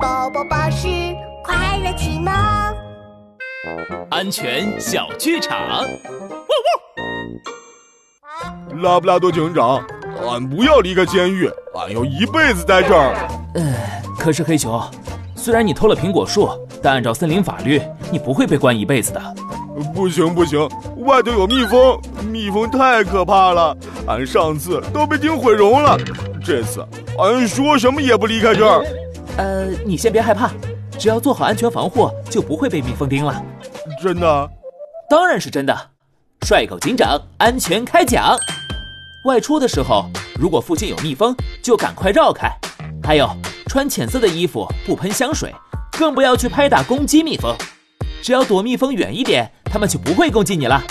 宝宝巴士快乐启蒙，安全小剧场。拉布拉多警长，俺不要离开监狱，俺要一辈子在这儿。呃，可是黑熊，虽然你偷了苹果树，但按照森林法律，你不会被关一辈子的。不行不行，外头有蜜蜂，蜜蜂太可怕了，俺上次都被叮毁容了，这次俺说什么也不离开这儿。呃，你先别害怕，只要做好安全防护，就不会被蜜蜂叮了。真的？当然是真的。帅狗警长安全开讲，外出的时候，如果附近有蜜蜂，就赶快绕开。还有，穿浅色的衣服，不喷香水，更不要去拍打攻击蜜蜂。只要躲蜜蜂远一点，它们就不会攻击你了。